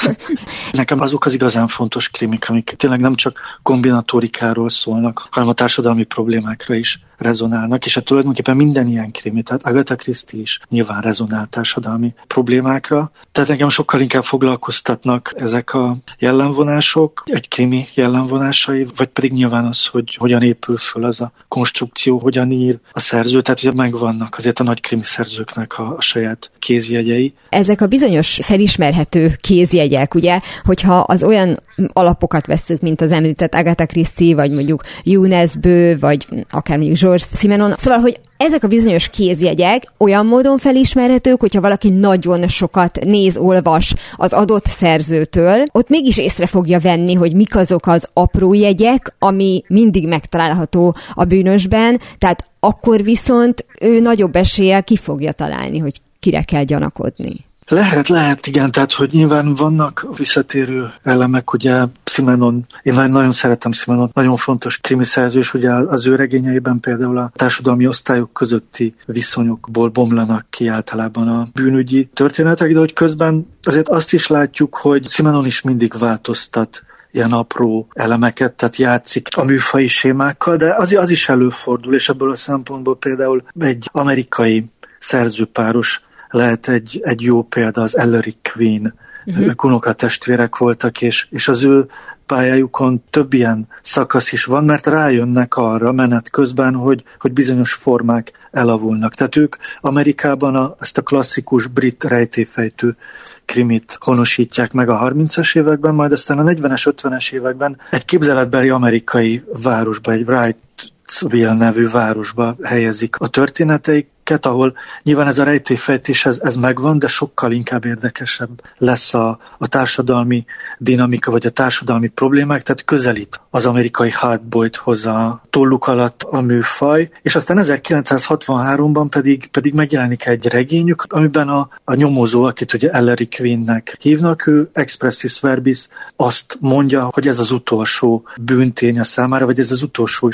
Nekem azok az igazán fontos krimik, amik tényleg nem csak kombinatórikáról szólnak, hanem a társadalmi problémákra is rezonálnak, és hát tulajdonképpen minden ilyen krimi, tehát Agatha Christie is nyilván rezonál társadalmi problémákra. Tehát engem sokkal inkább foglalkoztatnak ezek a jellemvonások, egy krimi jellemvonásai, vagy pedig nyilván az, hogy hogyan épül föl az a konstrukció, hogyan ír a szerző, tehát ugye megvannak azért a nagy krimi szerzőknek a, a saját kézjegyei. Ezek a bizonyos felismerhető kézjegyek, ugye, hogyha az olyan alapokat vesszük, mint az említett Agatha Christie, vagy mondjuk Younes Bő, vagy akár mondjuk George Simenon. Szóval, hogy ezek a bizonyos kézjegyek olyan módon felismerhetők, hogyha valaki nagyon sokat néz, olvas az adott szerzőtől, ott mégis észre fogja venni, hogy mik azok az apró jegyek, ami mindig megtalálható a bűnösben, tehát akkor viszont ő nagyobb eséllyel ki fogja találni, hogy kire kell gyanakodni. Lehet, lehet, igen, tehát hogy nyilván vannak visszatérő elemek, ugye Simenon, én nagyon, szeretem Simenon, nagyon fontos krimiszerző, és ugye az ő regényeiben például a társadalmi osztályok közötti viszonyokból bomlanak ki általában a bűnügyi történetek, de hogy közben azért azt is látjuk, hogy Simenon is mindig változtat ilyen apró elemeket, tehát játszik a műfai sémákkal, de az, az is előfordul, és ebből a szempontból például egy amerikai szerzőpáros lehet egy, egy jó példa az Ellery Queen, uh-huh. ők unokatestvérek voltak, és, és az ő pályájukon több ilyen szakasz is van, mert rájönnek arra menet közben, hogy, hogy bizonyos formák elavulnak. Tehát ők Amerikában a, ezt a klasszikus brit rejtéfejtő krimit honosítják meg a 30-as években, majd aztán a 40-es, 50-es években egy képzeletbeli amerikai városba, egy Wrightville nevű városba helyezik a történeteik, ahol nyilván ez a rejtélyfejtés ez, ez megvan, de sokkal inkább érdekesebb lesz a, a társadalmi dinamika, vagy a társadalmi problémák, tehát közelít az amerikai hardboythoz a tolluk alatt a műfaj, és aztán 1963-ban pedig, pedig megjelenik egy regényük, amiben a, a nyomozó, akit ugye Ellery Queennek hívnak, ő expressis verbis azt mondja, hogy ez az utolsó bűntény a számára, vagy ez az utolsó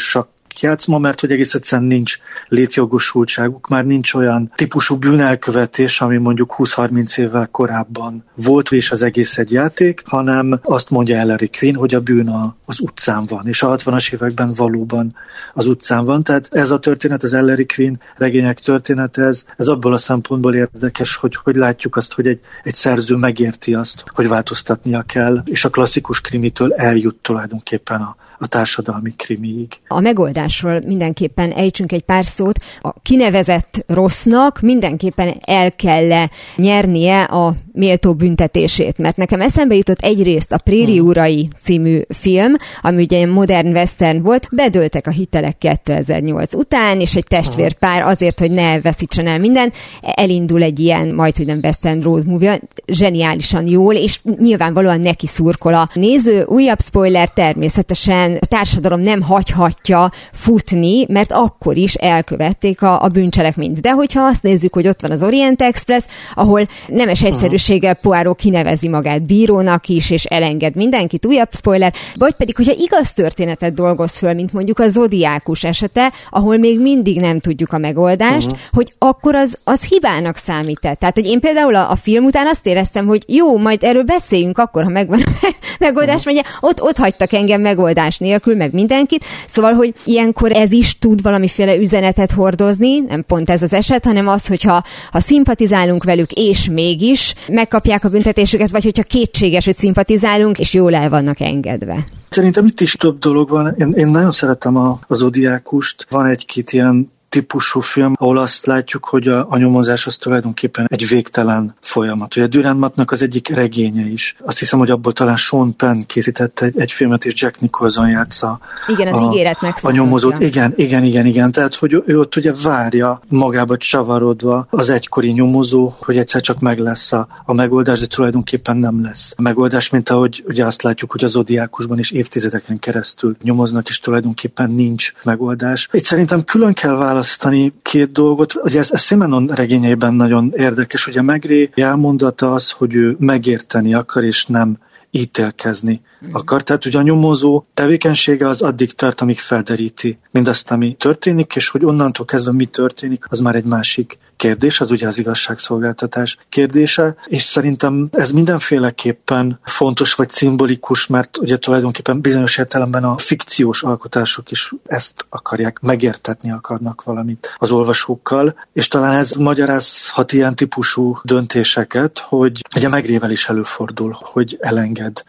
játszma, mert hogy egész egyszerűen nincs létjogosultságuk, már nincs olyan típusú bűnelkövetés, ami mondjuk 20-30 évvel korábban volt, és az egész egy játék, hanem azt mondja Ellery Quinn, hogy a bűn a, az utcán van, és a 60-as években valóban az utcán van. Tehát ez a történet, az Ellery Quinn regények története, ez, ez abból a szempontból érdekes, hogy, hogy látjuk azt, hogy egy, egy szerző megérti azt, hogy változtatnia kell, és a klasszikus krimitől eljut tulajdonképpen a, a társadalmi krimiig. A megoldásról mindenképpen ejtsünk egy pár szót. A kinevezett rossznak mindenképpen el kell nyernie a méltó büntetését, mert nekem eszembe jutott egyrészt a Préri hmm. Urai című film, ami ugye modern western volt, bedöltek a hitelek 2008 után, és egy testvérpár azért, hogy ne veszítsen el mindent, elindul egy ilyen, majd hogy nem western road movie, zseniálisan jól, és nyilvánvalóan neki szurkol a néző. Újabb spoiler természetesen a társadalom nem hagyhatja futni, mert akkor is elkövették a, a bűncselekményt. De hogyha azt nézzük, hogy ott van az Orient Express, ahol nemes egyszerűséggel Poirot kinevezi magát bírónak is, és elenged mindenkit, újabb spoiler, vagy pedig, hogyha igaz történetet dolgoz föl, mint mondjuk a Zodiákus esete, ahol még mindig nem tudjuk a megoldást, uh-huh. hogy akkor az, az hibának számít -e. Tehát, hogy én például a, a film után azt éreztem, hogy jó, majd erről beszéljünk akkor, ha megvan a megoldás, uh-huh. mert ott, ott hagytak engem megoldás nélkül, meg mindenkit. Szóval, hogy ilyenkor ez is tud valamiféle üzenetet hordozni, nem pont ez az eset, hanem az, hogyha ha szimpatizálunk velük, és mégis megkapják a büntetésüket, vagy hogyha kétséges, hogy szimpatizálunk, és jól el vannak engedve. Szerintem itt is több dolog van. Én, én nagyon szeretem a, az Odiákust. Van egy-két ilyen típusú film, ahol azt látjuk, hogy a, a nyomozás az tulajdonképpen egy végtelen folyamat. Ugye Dürrenmattnak az egyik regénye is. Azt hiszem, hogy abból talán Sean Penn készített egy, egy filmet, és Jack Nicholson játsza. Igen, az a, ígéret A nyomozót. Igen, igen, igen, igen. Tehát, hogy ő ott ugye várja magába csavarodva az egykori nyomozó, hogy egyszer csak meg lesz a, a megoldás, de tulajdonképpen nem lesz a megoldás, mint ahogy ugye azt látjuk, hogy az Odiákusban is évtizedeken keresztül nyomoznak, és tulajdonképpen nincs megoldás. Itt szerintem külön kell választani választani két dolgot. Ugye ez, ez Simenon regényeiben nagyon érdekes, a Megré elmondata az, hogy ő megérteni akar, és nem ítélkezni akar. Tehát ugye a nyomozó tevékenysége az addig tart, amíg felderíti mindazt, ami történik, és hogy onnantól kezdve mi történik, az már egy másik kérdés, az ugye az igazságszolgáltatás kérdése, és szerintem ez mindenféleképpen fontos vagy szimbolikus, mert ugye tulajdonképpen bizonyos értelemben a fikciós alkotások is ezt akarják, megértetni akarnak valamit az olvasókkal, és talán ez magyarázhat ilyen típusú döntéseket, hogy ugye megrével is előfordul, hogy elenged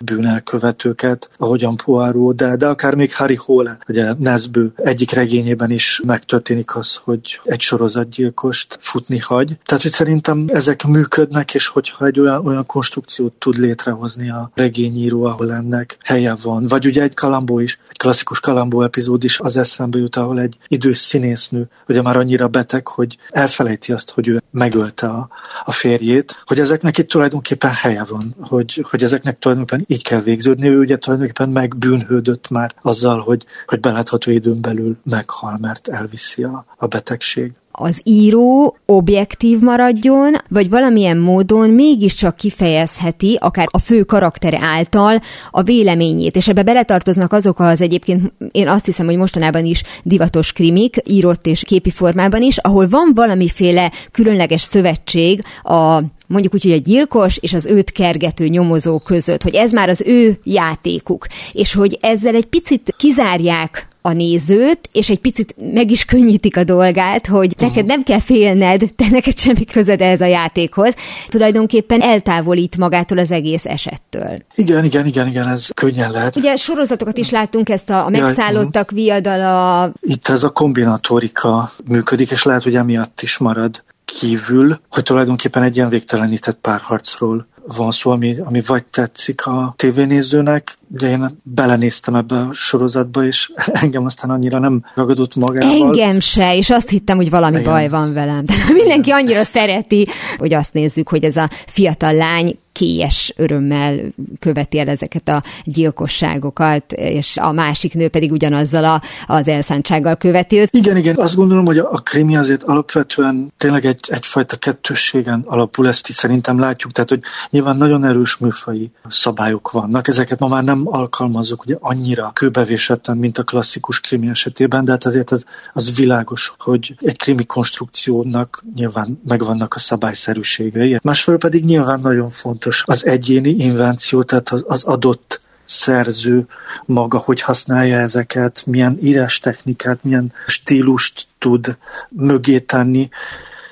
bűnelkövetőket, ahogyan Poirot, de, de akár még Harry Hole, ugye Nesbő egyik regényében is megtörténik az, hogy egy sorozatgyilkost futni hagy. Tehát, hogy szerintem ezek működnek, és hogyha egy olyan, olyan konstrukciót tud létrehozni a regényíró, ahol ennek helye van. Vagy ugye egy kalambó is, egy klasszikus kalambó epizód is az eszembe jut, ahol egy idős színésznő, ugye már annyira beteg, hogy elfelejti azt, hogy ő megölte a, a férjét, hogy ezeknek itt tulajdonképpen helye van, hogy, hogy ezeknek tulajdonképpen így kell végződni. Ő ugye tulajdonképpen megbűnhődött már azzal, hogy, hogy belátható időn belül meghal, mert elviszi a, a betegség az író objektív maradjon, vagy valamilyen módon mégiscsak kifejezheti, akár a fő karaktere által a véleményét, és ebbe beletartoznak azok az egyébként, én azt hiszem, hogy mostanában is divatos krimik, írott és képi formában is, ahol van valamiféle különleges szövetség a mondjuk úgy, hogy a gyilkos és az őt kergető nyomozó között, hogy ez már az ő játékuk, és hogy ezzel egy picit kizárják a nézőt, és egy picit meg is könnyítik a dolgát, hogy neked nem kell félned, te neked semmi közed ez a játékhoz. Tulajdonképpen eltávolít magától az egész esettől. Igen, igen, igen, igen, ez könnyen lehet. Ugye sorozatokat is láttunk, ezt a, a megszállottak viadala. Itt ez a kombinatorika működik, és lehet, hogy emiatt is marad kívül, hogy tulajdonképpen egy ilyen végtelenített párharcról van szó, ami, ami vagy tetszik a tévénézőnek, de én belenéztem ebbe a sorozatba, és engem aztán annyira nem ragadott magával. Engem se, és azt hittem, hogy valami Igen. baj van velem. De mindenki annyira szereti, hogy azt nézzük, hogy ez a fiatal lány kélyes örömmel követi el ezeket a gyilkosságokat, és a másik nő pedig ugyanazzal a, az elszántsággal követi őt. Igen, igen, azt gondolom, hogy a krimi azért alapvetően tényleg egy, egyfajta kettősségen alapul, ezt is szerintem látjuk, tehát hogy nyilván nagyon erős műfai szabályok vannak, ezeket ma már nem alkalmazzuk ugye annyira kőbevésetten, mint a klasszikus krimi esetében, de hát azért az, az világos, hogy egy krimi konstrukciónak nyilván megvannak a szabályszerűségei. Másfelől pedig nyilván nagyon fontos az egyéni invenció, tehát az, adott szerző maga, hogy használja ezeket, milyen írás technikát, milyen stílust tud mögé tenni,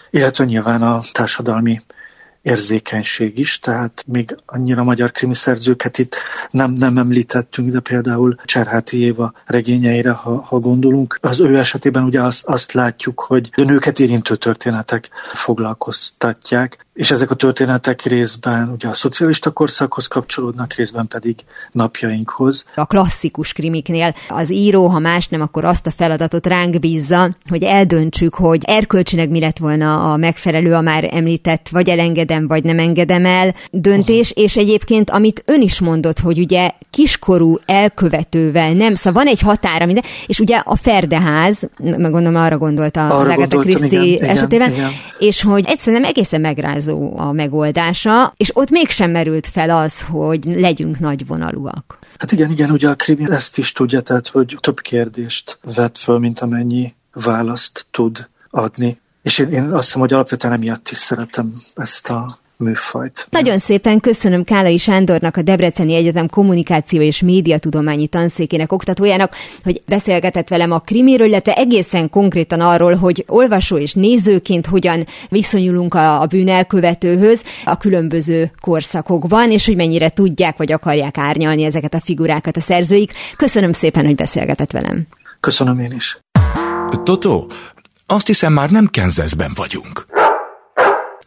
illetve nyilván a társadalmi érzékenység is, tehát még annyira magyar krimiszerzőket itt nem, nem említettünk, de például Cserháti Éva regényeire, ha, ha gondolunk, az ő esetében ugye azt, azt látjuk, hogy a nőket érintő történetek foglalkoztatják, és ezek a történetek részben ugye a szocialista korszakhoz kapcsolódnak, részben pedig napjainkhoz. A klasszikus krimiknél az író, ha más nem, akkor azt a feladatot ránk bízza, hogy eldöntsük, hogy erkölcsileg mi lett volna a megfelelő, a már említett, vagy elengedem, vagy nem engedem el döntés, uh-huh. és egyébként, amit ön is mondott, hogy ugye kiskorú elkövetővel nem, szóval van egy határa minden, és ugye a Ferdeház, meg gondolom arra gondolta arra Agatha Christie esetében, igen. és hogy egyszerűen egészen megráz magyarázó a megoldása, és ott mégsem merült fel az, hogy legyünk nagyvonalúak. Hát igen, igen, ugye a krimi ezt is tudja, tehát hogy több kérdést vet föl, mint amennyi választ tud adni. És én, én azt hiszem, hogy alapvetően emiatt is szeretem ezt a műfajt. Nagyon szépen köszönöm Kálai Sándornak, a Debreceni Egyetem Kommunikáció és Médiatudományi Tanszékének oktatójának, hogy beszélgetett velem a krimiről, illetve egészen konkrétan arról, hogy olvasó és nézőként hogyan viszonyulunk a, a bűn elkövetőhöz a különböző korszakokban, és hogy mennyire tudják vagy akarják árnyalni ezeket a figurákat a szerzőik. Köszönöm szépen, hogy beszélgetett velem. Köszönöm én is. Toto, azt hiszem már nem Kenzeszben vagyunk.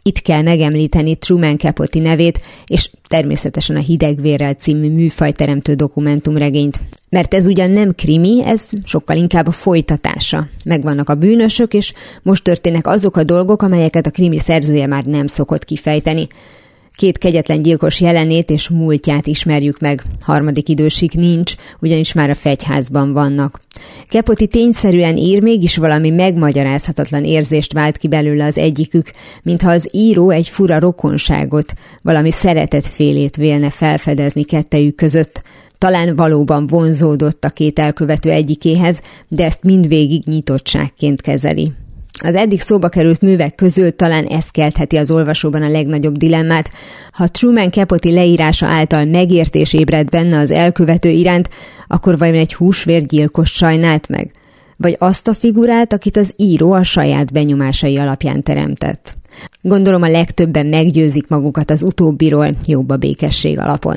Itt kell megemlíteni Truman Capote nevét, és természetesen a Hidegvérrel című műfajteremtő dokumentumregényt. Mert ez ugyan nem krimi, ez sokkal inkább a folytatása. Megvannak a bűnösök, és most történnek azok a dolgok, amelyeket a krimi szerzője már nem szokott kifejteni. Két kegyetlen gyilkos jelenét és múltját ismerjük meg, harmadik idősig nincs, ugyanis már a fegyházban vannak. Kepoti tényszerűen ír, mégis valami megmagyarázhatatlan érzést vált ki belőle az egyikük, mintha az író egy fura rokonságot, valami szeretetfélét vélne felfedezni kettejük között. Talán valóban vonzódott a két elkövető egyikéhez, de ezt mindvégig nyitottságként kezeli. Az eddig szóba került művek közül talán ez keltheti az olvasóban a legnagyobb dilemmát. Ha Truman Capote leírása által megértés ébred benne az elkövető iránt, akkor vajon egy húsvérgyilkos sajnált meg? Vagy azt a figurát, akit az író a saját benyomásai alapján teremtett? Gondolom a legtöbben meggyőzik magukat az utóbbiról jobb a békesség alapon.